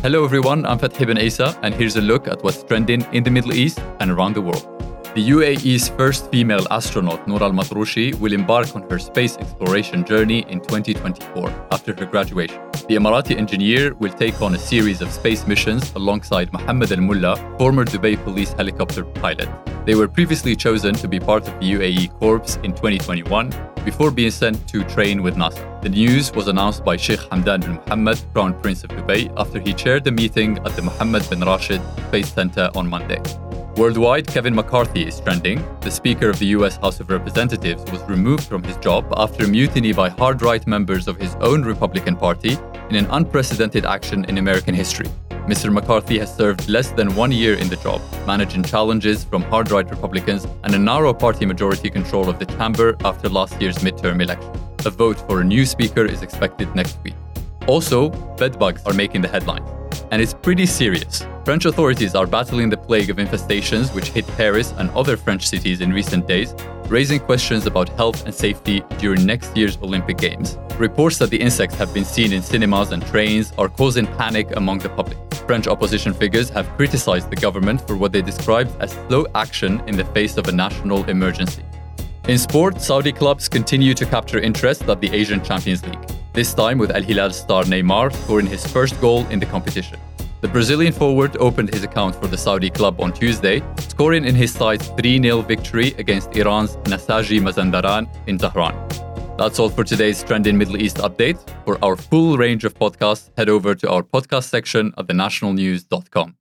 Hello everyone, I'm Fethi Benaissa, and here's a look at what's trending in the Middle East and around the world. The UAE's first female astronaut, Noor Al Matroushi, will embark on her space exploration journey in 2024 after her graduation. The Emirati engineer will take on a series of space missions alongside Mohammed Al Mulla, former Dubai police helicopter pilot. They were previously chosen to be part of the UAE Corps in 2021 before being sent to train with NASA. The news was announced by Sheikh Hamdan bin Mohammed, Crown Prince of Dubai, after he chaired a meeting at the Mohammed bin Rashid Space Center on Monday. Worldwide, Kevin McCarthy is trending. The Speaker of the US House of Representatives was removed from his job after a mutiny by hard right members of his own Republican Party in an unprecedented action in American history. Mr. McCarthy has served less than one year in the job, managing challenges from hard right Republicans and a narrow party majority control of the chamber after last year's midterm election. A vote for a new speaker is expected next week. Also, bedbugs are making the headlines and it's pretty serious. French authorities are battling the plague of infestations which hit Paris and other French cities in recent days, raising questions about health and safety during next year's Olympic Games. Reports that the insects have been seen in cinemas and trains are causing panic among the public. French opposition figures have criticized the government for what they described as slow action in the face of a national emergency. In sport, Saudi clubs continue to capture interest at the Asian Champions League this time with Al Hilal star Neymar scoring his first goal in the competition. The Brazilian forward opened his account for the Saudi club on Tuesday, scoring in his side's 3 0 victory against Iran's Nasaji Mazandaran in Tehran. That's all for today's Trending Middle East update. For our full range of podcasts, head over to our podcast section at thenationalnews.com.